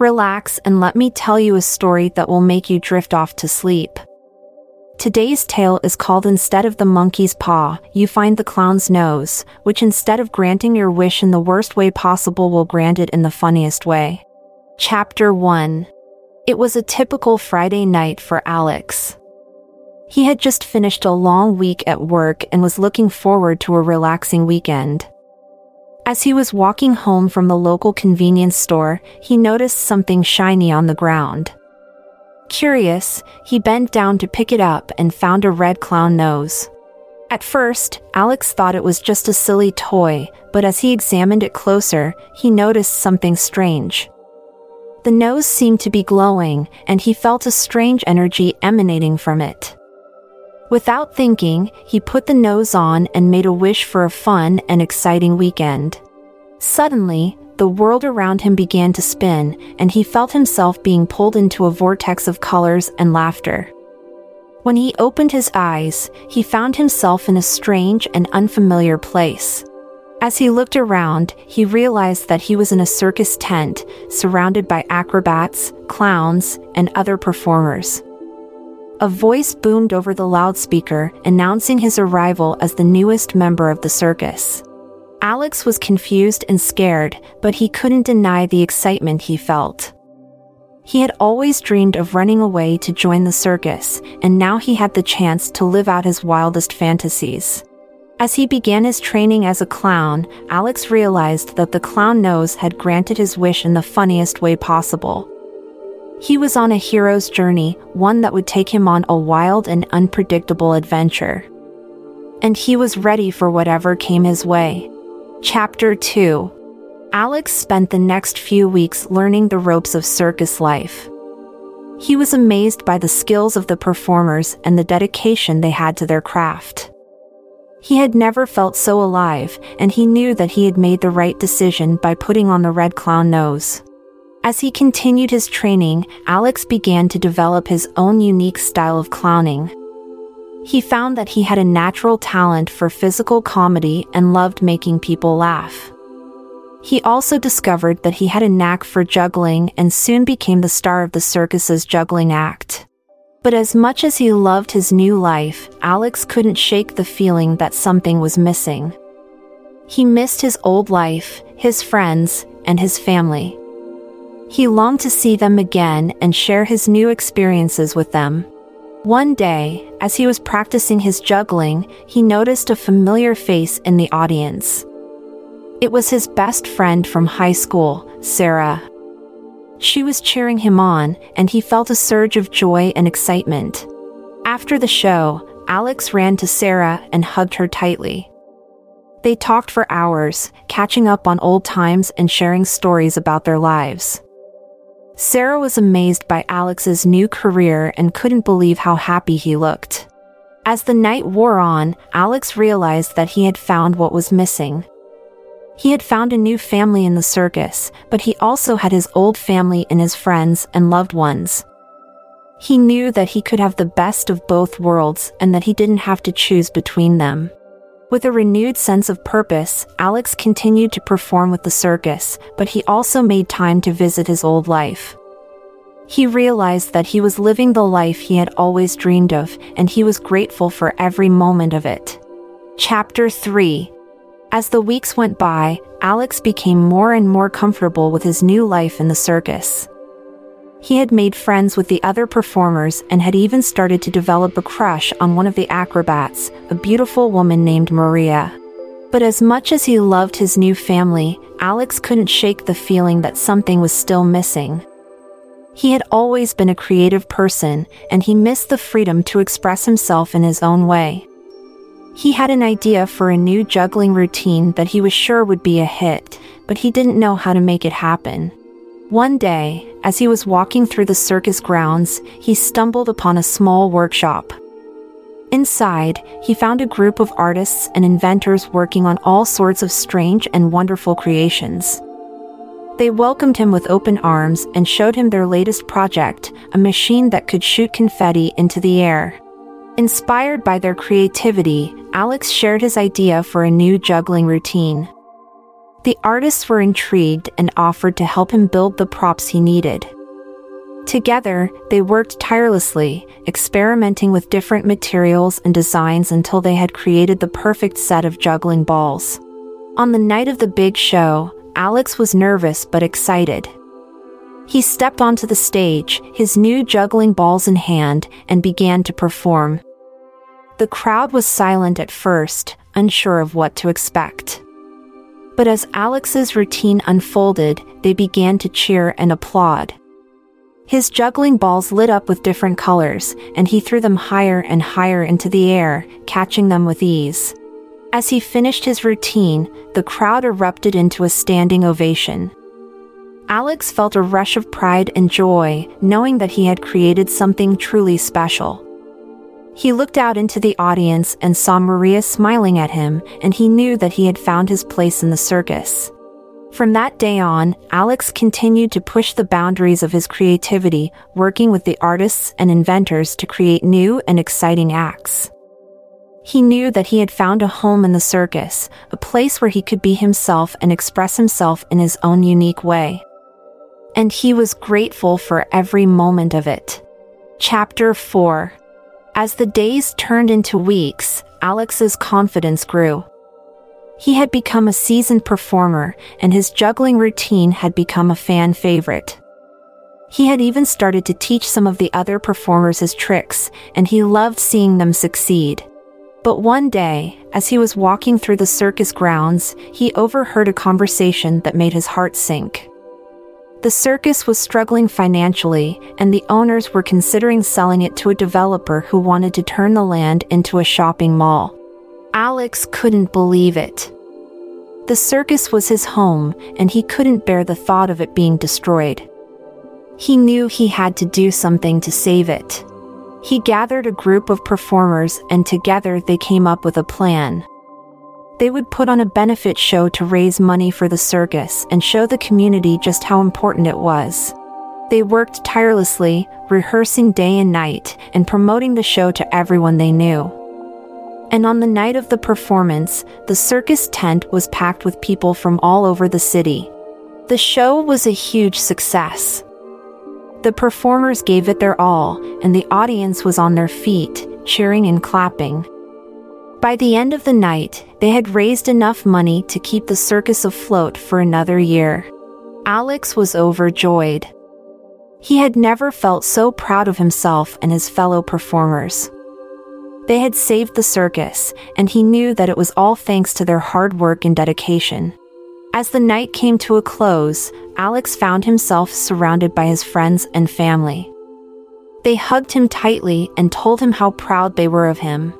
Relax and let me tell you a story that will make you drift off to sleep. Today's tale is called Instead of the Monkey's Paw, You Find the Clown's Nose, which instead of granting your wish in the worst way possible will grant it in the funniest way. Chapter 1 It was a typical Friday night for Alex. He had just finished a long week at work and was looking forward to a relaxing weekend. As he was walking home from the local convenience store, he noticed something shiny on the ground. Curious, he bent down to pick it up and found a red clown nose. At first, Alex thought it was just a silly toy, but as he examined it closer, he noticed something strange. The nose seemed to be glowing, and he felt a strange energy emanating from it. Without thinking, he put the nose on and made a wish for a fun and exciting weekend. Suddenly, the world around him began to spin, and he felt himself being pulled into a vortex of colors and laughter. When he opened his eyes, he found himself in a strange and unfamiliar place. As he looked around, he realized that he was in a circus tent, surrounded by acrobats, clowns, and other performers. A voice boomed over the loudspeaker, announcing his arrival as the newest member of the circus. Alex was confused and scared, but he couldn't deny the excitement he felt. He had always dreamed of running away to join the circus, and now he had the chance to live out his wildest fantasies. As he began his training as a clown, Alex realized that the clown nose had granted his wish in the funniest way possible. He was on a hero's journey, one that would take him on a wild and unpredictable adventure. And he was ready for whatever came his way. Chapter 2 Alex spent the next few weeks learning the ropes of circus life. He was amazed by the skills of the performers and the dedication they had to their craft. He had never felt so alive, and he knew that he had made the right decision by putting on the red clown nose. As he continued his training, Alex began to develop his own unique style of clowning. He found that he had a natural talent for physical comedy and loved making people laugh. He also discovered that he had a knack for juggling and soon became the star of the circus's juggling act. But as much as he loved his new life, Alex couldn't shake the feeling that something was missing. He missed his old life, his friends, and his family. He longed to see them again and share his new experiences with them. One day, as he was practicing his juggling, he noticed a familiar face in the audience. It was his best friend from high school, Sarah. She was cheering him on, and he felt a surge of joy and excitement. After the show, Alex ran to Sarah and hugged her tightly. They talked for hours, catching up on old times and sharing stories about their lives. Sarah was amazed by Alex's new career and couldn't believe how happy he looked. As the night wore on, Alex realized that he had found what was missing. He had found a new family in the circus, but he also had his old family and his friends and loved ones. He knew that he could have the best of both worlds and that he didn't have to choose between them. With a renewed sense of purpose, Alex continued to perform with the circus, but he also made time to visit his old life. He realized that he was living the life he had always dreamed of, and he was grateful for every moment of it. Chapter 3 As the weeks went by, Alex became more and more comfortable with his new life in the circus. He had made friends with the other performers and had even started to develop a crush on one of the acrobats, a beautiful woman named Maria. But as much as he loved his new family, Alex couldn't shake the feeling that something was still missing. He had always been a creative person, and he missed the freedom to express himself in his own way. He had an idea for a new juggling routine that he was sure would be a hit, but he didn't know how to make it happen. One day, as he was walking through the circus grounds, he stumbled upon a small workshop. Inside, he found a group of artists and inventors working on all sorts of strange and wonderful creations. They welcomed him with open arms and showed him their latest project, a machine that could shoot confetti into the air. Inspired by their creativity, Alex shared his idea for a new juggling routine. The artists were intrigued and offered to help him build the props he needed. Together, they worked tirelessly, experimenting with different materials and designs until they had created the perfect set of juggling balls. On the night of the big show, Alex was nervous but excited. He stepped onto the stage, his new juggling balls in hand, and began to perform. The crowd was silent at first, unsure of what to expect. But as Alex's routine unfolded, they began to cheer and applaud. His juggling balls lit up with different colors, and he threw them higher and higher into the air, catching them with ease. As he finished his routine, the crowd erupted into a standing ovation. Alex felt a rush of pride and joy, knowing that he had created something truly special. He looked out into the audience and saw Maria smiling at him, and he knew that he had found his place in the circus. From that day on, Alex continued to push the boundaries of his creativity, working with the artists and inventors to create new and exciting acts. He knew that he had found a home in the circus, a place where he could be himself and express himself in his own unique way. And he was grateful for every moment of it. Chapter 4 as the days turned into weeks, Alex's confidence grew. He had become a seasoned performer, and his juggling routine had become a fan favorite. He had even started to teach some of the other performers his tricks, and he loved seeing them succeed. But one day, as he was walking through the circus grounds, he overheard a conversation that made his heart sink. The circus was struggling financially, and the owners were considering selling it to a developer who wanted to turn the land into a shopping mall. Alex couldn't believe it. The circus was his home, and he couldn't bear the thought of it being destroyed. He knew he had to do something to save it. He gathered a group of performers and together they came up with a plan. They would put on a benefit show to raise money for the circus and show the community just how important it was. They worked tirelessly, rehearsing day and night, and promoting the show to everyone they knew. And on the night of the performance, the circus tent was packed with people from all over the city. The show was a huge success. The performers gave it their all, and the audience was on their feet, cheering and clapping. By the end of the night, they had raised enough money to keep the circus afloat for another year. Alex was overjoyed. He had never felt so proud of himself and his fellow performers. They had saved the circus, and he knew that it was all thanks to their hard work and dedication. As the night came to a close, Alex found himself surrounded by his friends and family. They hugged him tightly and told him how proud they were of him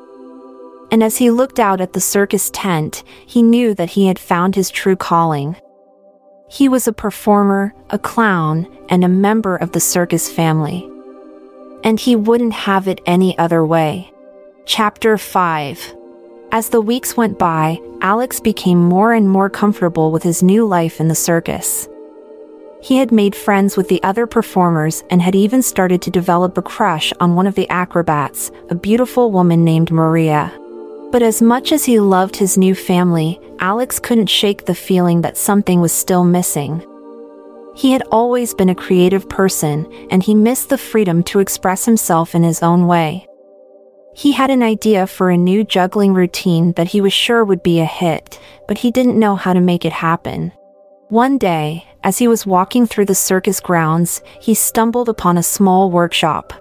and as he looked out at the circus tent, he knew that he had found his true calling. He was a performer, a clown, and a member of the circus family. And he wouldn't have it any other way. Chapter 5 As the weeks went by, Alex became more and more comfortable with his new life in the circus. He had made friends with the other performers and had even started to develop a crush on one of the acrobats, a beautiful woman named Maria. But as much as he loved his new family, Alex couldn't shake the feeling that something was still missing. He had always been a creative person, and he missed the freedom to express himself in his own way. He had an idea for a new juggling routine that he was sure would be a hit, but he didn't know how to make it happen. One day, as he was walking through the circus grounds, he stumbled upon a small workshop.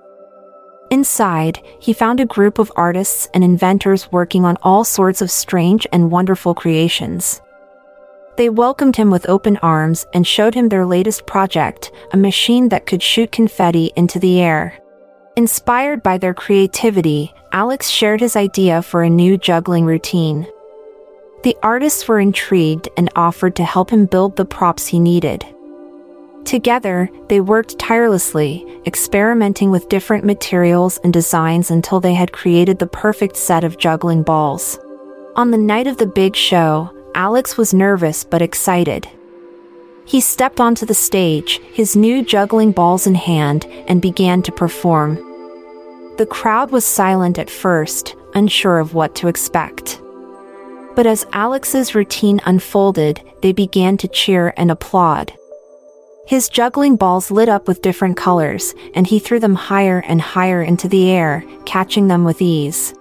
Inside, he found a group of artists and inventors working on all sorts of strange and wonderful creations. They welcomed him with open arms and showed him their latest project, a machine that could shoot confetti into the air. Inspired by their creativity, Alex shared his idea for a new juggling routine. The artists were intrigued and offered to help him build the props he needed. Together, they worked tirelessly, experimenting with different materials and designs until they had created the perfect set of juggling balls. On the night of the big show, Alex was nervous but excited. He stepped onto the stage, his new juggling balls in hand, and began to perform. The crowd was silent at first, unsure of what to expect. But as Alex's routine unfolded, they began to cheer and applaud. His juggling balls lit up with different colors, and he threw them higher and higher into the air, catching them with ease.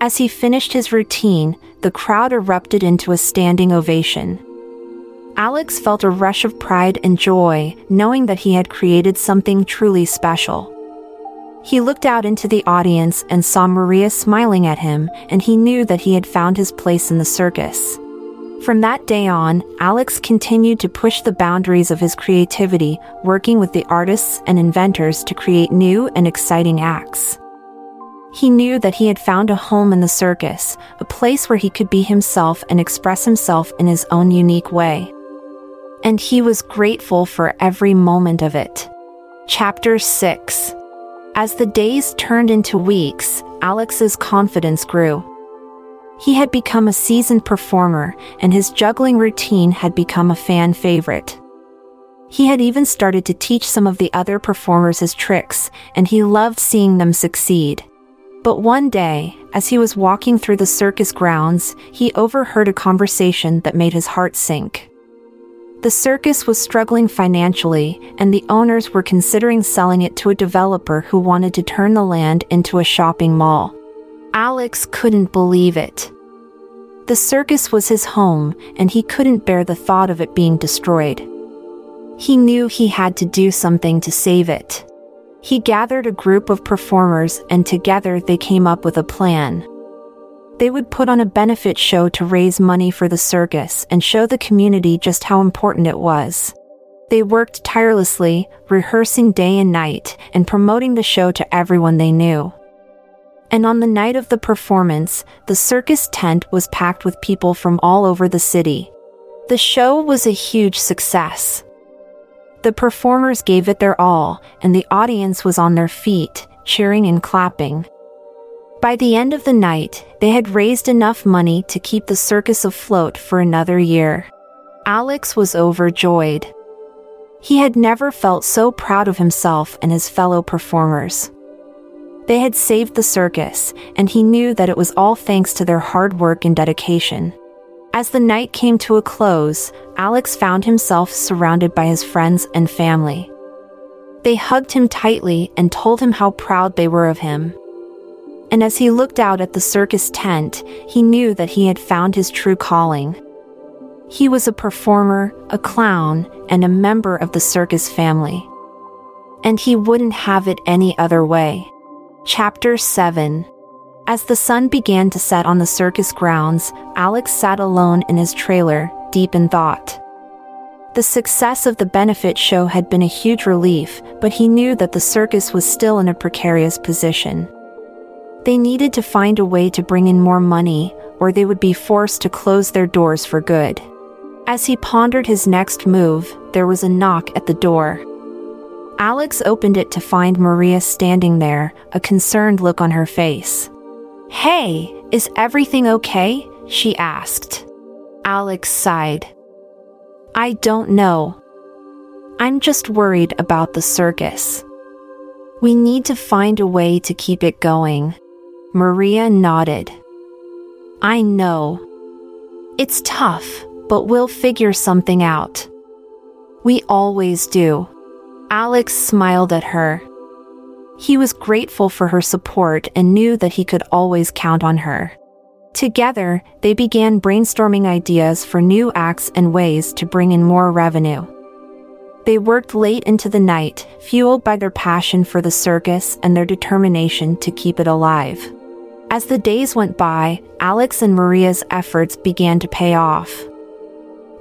As he finished his routine, the crowd erupted into a standing ovation. Alex felt a rush of pride and joy, knowing that he had created something truly special. He looked out into the audience and saw Maria smiling at him, and he knew that he had found his place in the circus. From that day on, Alex continued to push the boundaries of his creativity, working with the artists and inventors to create new and exciting acts. He knew that he had found a home in the circus, a place where he could be himself and express himself in his own unique way and he was grateful for every moment of it. Chapter 6 As the days turned into weeks, Alex's confidence grew. He had become a seasoned performer, and his juggling routine had become a fan favorite. He had even started to teach some of the other performers his tricks, and he loved seeing them succeed. But one day, as he was walking through the circus grounds, he overheard a conversation that made his heart sink. The circus was struggling financially, and the owners were considering selling it to a developer who wanted to turn the land into a shopping mall. Alex couldn't believe it. The circus was his home, and he couldn't bear the thought of it being destroyed. He knew he had to do something to save it. He gathered a group of performers, and together they came up with a plan. They would put on a benefit show to raise money for the circus and show the community just how important it was. They worked tirelessly, rehearsing day and night, and promoting the show to everyone they knew. And on the night of the performance, the circus tent was packed with people from all over the city. The show was a huge success. The performers gave it their all, and the audience was on their feet, cheering and clapping. By the end of the night, they had raised enough money to keep the circus afloat for another year. Alex was overjoyed. He had never felt so proud of himself and his fellow performers. They had saved the circus, and he knew that it was all thanks to their hard work and dedication. As the night came to a close, Alex found himself surrounded by his friends and family. They hugged him tightly and told him how proud they were of him and as he looked out at the circus tent, he knew that he had found his true calling. He was a performer, a clown, and a member of the circus family. And he wouldn't have it any other way. Chapter 7 As the sun began to set on the circus grounds, Alex sat alone in his trailer, deep in thought. The success of the benefit show had been a huge relief, but he knew that the circus was still in a precarious position. They needed to find a way to bring in more money, or they would be forced to close their doors for good. As he pondered his next move, there was a knock at the door. Alex opened it to find Maria standing there, a concerned look on her face. Hey, is everything okay? she asked. Alex sighed. I don't know. I'm just worried about the circus. We need to find a way to keep it going. Maria nodded. I know. It's tough, but we'll figure something out. We always do. Alex smiled at her. He was grateful for her support and knew that he could always count on her. Together, they began brainstorming ideas for new acts and ways to bring in more revenue. They worked late into the night, fueled by their passion for the circus and their determination to keep it alive. As the days went by, Alex and Maria's efforts began to pay off.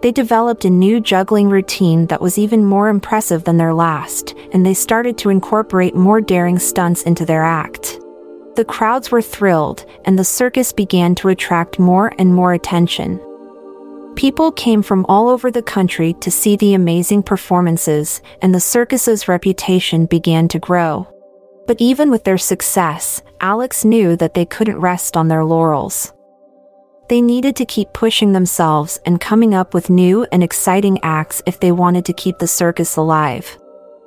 They developed a new juggling routine that was even more impressive than their last, and they started to incorporate more daring stunts into their act. The crowds were thrilled, and the circus began to attract more and more attention. People came from all over the country to see the amazing performances, and the circus's reputation began to grow. But even with their success, Alex knew that they couldn't rest on their laurels. They needed to keep pushing themselves and coming up with new and exciting acts if they wanted to keep the circus alive.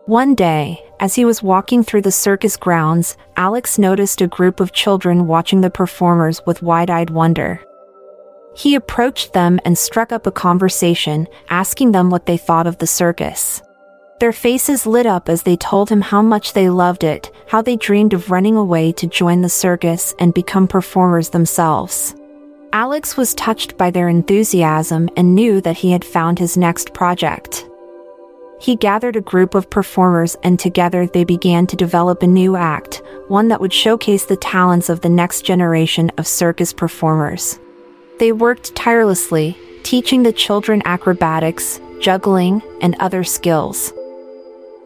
One day, as he was walking through the circus grounds, Alex noticed a group of children watching the performers with wide eyed wonder. He approached them and struck up a conversation, asking them what they thought of the circus. Their faces lit up as they told him how much they loved it, how they dreamed of running away to join the circus and become performers themselves. Alex was touched by their enthusiasm and knew that he had found his next project. He gathered a group of performers and together they began to develop a new act, one that would showcase the talents of the next generation of circus performers. They worked tirelessly, teaching the children acrobatics, juggling, and other skills.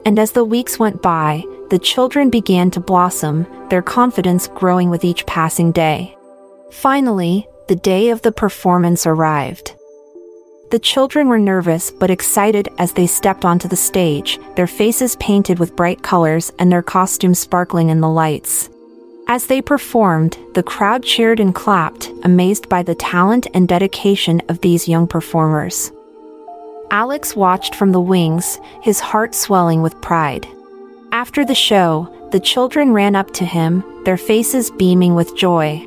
And as the weeks went by, the children began to blossom, their confidence growing with each passing day. Finally, the day of the performance arrived. The children were nervous but excited as they stepped onto the stage, their faces painted with bright colors and their costumes sparkling in the lights. As they performed, the crowd cheered and clapped, amazed by the talent and dedication of these young performers. Alex watched from the wings, his heart swelling with pride. After the show, the children ran up to him, their faces beaming with joy.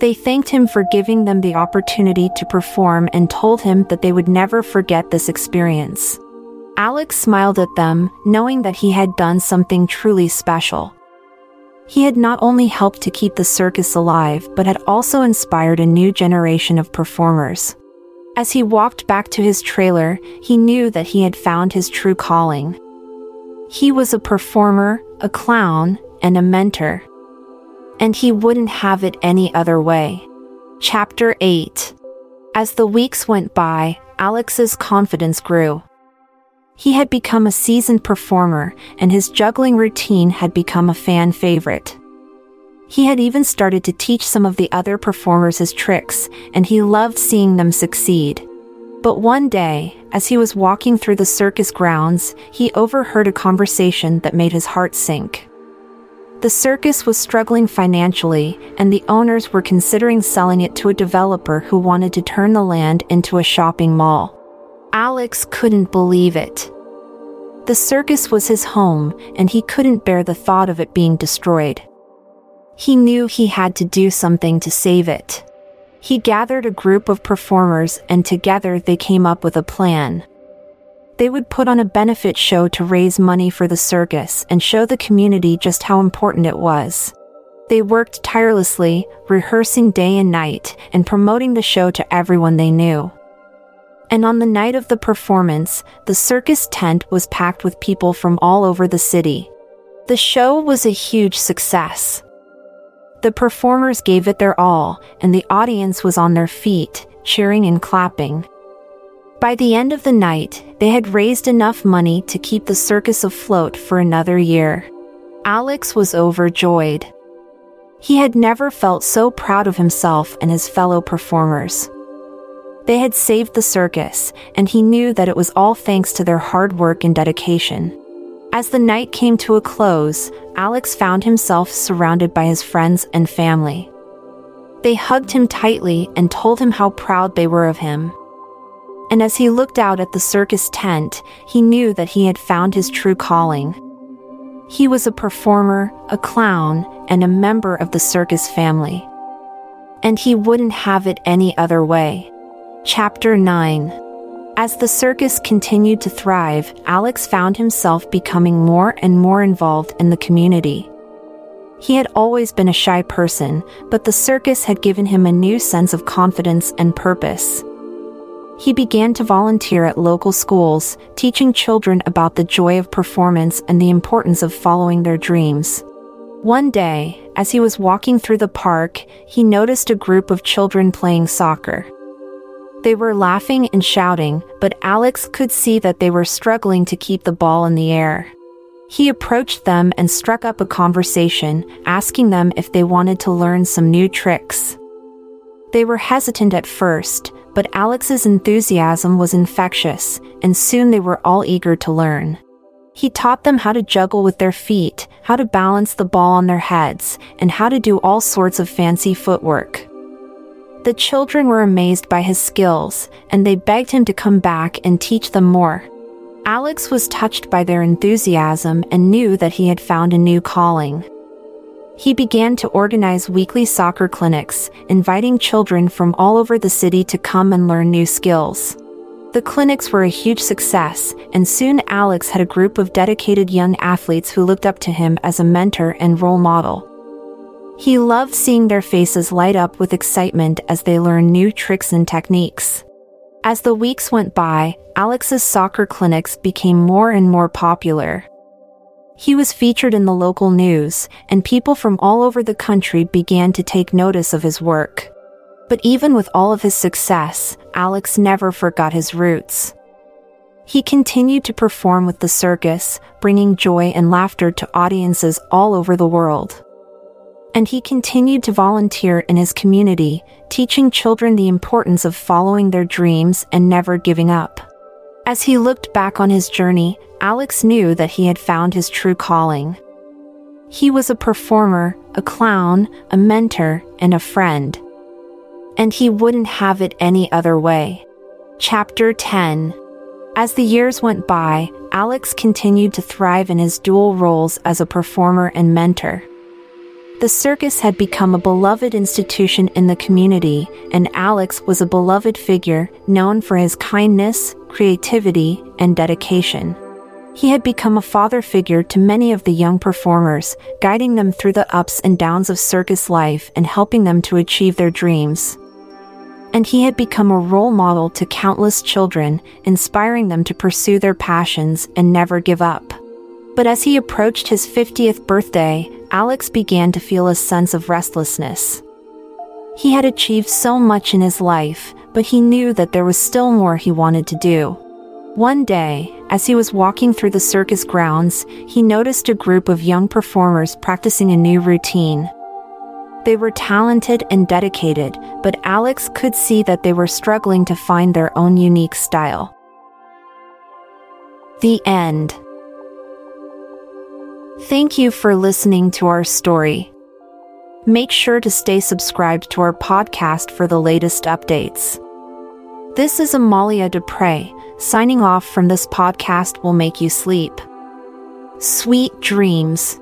They thanked him for giving them the opportunity to perform and told him that they would never forget this experience. Alex smiled at them, knowing that he had done something truly special. He had not only helped to keep the circus alive but had also inspired a new generation of performers. As he walked back to his trailer, he knew that he had found his true calling. He was a performer, a clown, and a mentor. And he wouldn't have it any other way. Chapter 8 As the weeks went by, Alex's confidence grew. He had become a seasoned performer, and his juggling routine had become a fan favorite. He had even started to teach some of the other performers his tricks, and he loved seeing them succeed. But one day, as he was walking through the circus grounds, he overheard a conversation that made his heart sink. The circus was struggling financially, and the owners were considering selling it to a developer who wanted to turn the land into a shopping mall. Alex couldn't believe it. The circus was his home, and he couldn't bear the thought of it being destroyed. He knew he had to do something to save it. He gathered a group of performers and together they came up with a plan. They would put on a benefit show to raise money for the circus and show the community just how important it was. They worked tirelessly, rehearsing day and night, and promoting the show to everyone they knew and on the night of the performance, the circus tent was packed with people from all over the city. The show was a huge success. The performers gave it their all, and the audience was on their feet, cheering and clapping. By the end of the night, they had raised enough money to keep the circus afloat for another year. Alex was overjoyed. He had never felt so proud of himself and his fellow performers. They had saved the circus, and he knew that it was all thanks to their hard work and dedication. As the night came to a close, Alex found himself surrounded by his friends and family. They hugged him tightly and told him how proud they were of him. And as he looked out at the circus tent, he knew that he had found his true calling. He was a performer, a clown, and a member of the circus family. And he wouldn't have it any other way. Chapter 9 As the circus continued to thrive, Alex found himself becoming more and more involved in the community. He had always been a shy person, but the circus had given him a new sense of confidence and purpose. He began to volunteer at local schools, teaching children about the joy of performance and the importance of following their dreams. One day, as he was walking through the park, he noticed a group of children playing soccer. They were laughing and shouting, but Alex could see that they were struggling to keep the ball in the air. He approached them and struck up a conversation, asking them if they wanted to learn some new tricks. They were hesitant at first, but Alex's enthusiasm was infectious, and soon they were all eager to learn. He taught them how to juggle with their feet, how to balance the ball on their heads, and how to do all sorts of fancy footwork. The children were amazed by his skills, and they begged him to come back and teach them more. Alex was touched by their enthusiasm and knew that he had found a new calling. He began to organize weekly soccer clinics, inviting children from all over the city to come and learn new skills. The clinics were a huge success, and soon Alex had a group of dedicated young athletes who looked up to him as a mentor and role model. He loved seeing their faces light up with excitement as they learned new tricks and techniques. As the weeks went by, Alex's soccer clinics became more and more popular. He was featured in the local news, and people from all over the country began to take notice of his work. But even with all of his success, Alex never forgot his roots. He continued to perform with the circus, bringing joy and laughter to audiences all over the world. And he continued to volunteer in his community, teaching children the importance of following their dreams and never giving up. As he looked back on his journey, Alex knew that he had found his true calling. He was a performer, a clown, a mentor, and a friend. And he wouldn't have it any other way. Chapter 10 As the years went by, Alex continued to thrive in his dual roles as a performer and mentor. The circus had become a beloved institution in the community, and Alex was a beloved figure known for his kindness, creativity, and dedication. He had become a father figure to many of the young performers, guiding them through the ups and downs of circus life and helping them to achieve their dreams. And he had become a role model to countless children, inspiring them to pursue their passions and never give up. But as he approached his 50th birthday, Alex began to feel a sense of restlessness. He had achieved so much in his life, but he knew that there was still more he wanted to do. One day, as he was walking through the circus grounds, he noticed a group of young performers practicing a new routine. They were talented and dedicated, but Alex could see that they were struggling to find their own unique style. The end. Thank you for listening to our story. Make sure to stay subscribed to our podcast for the latest updates. This is Amalia Dupre Signing off from this podcast will make you sleep. Sweet dreams.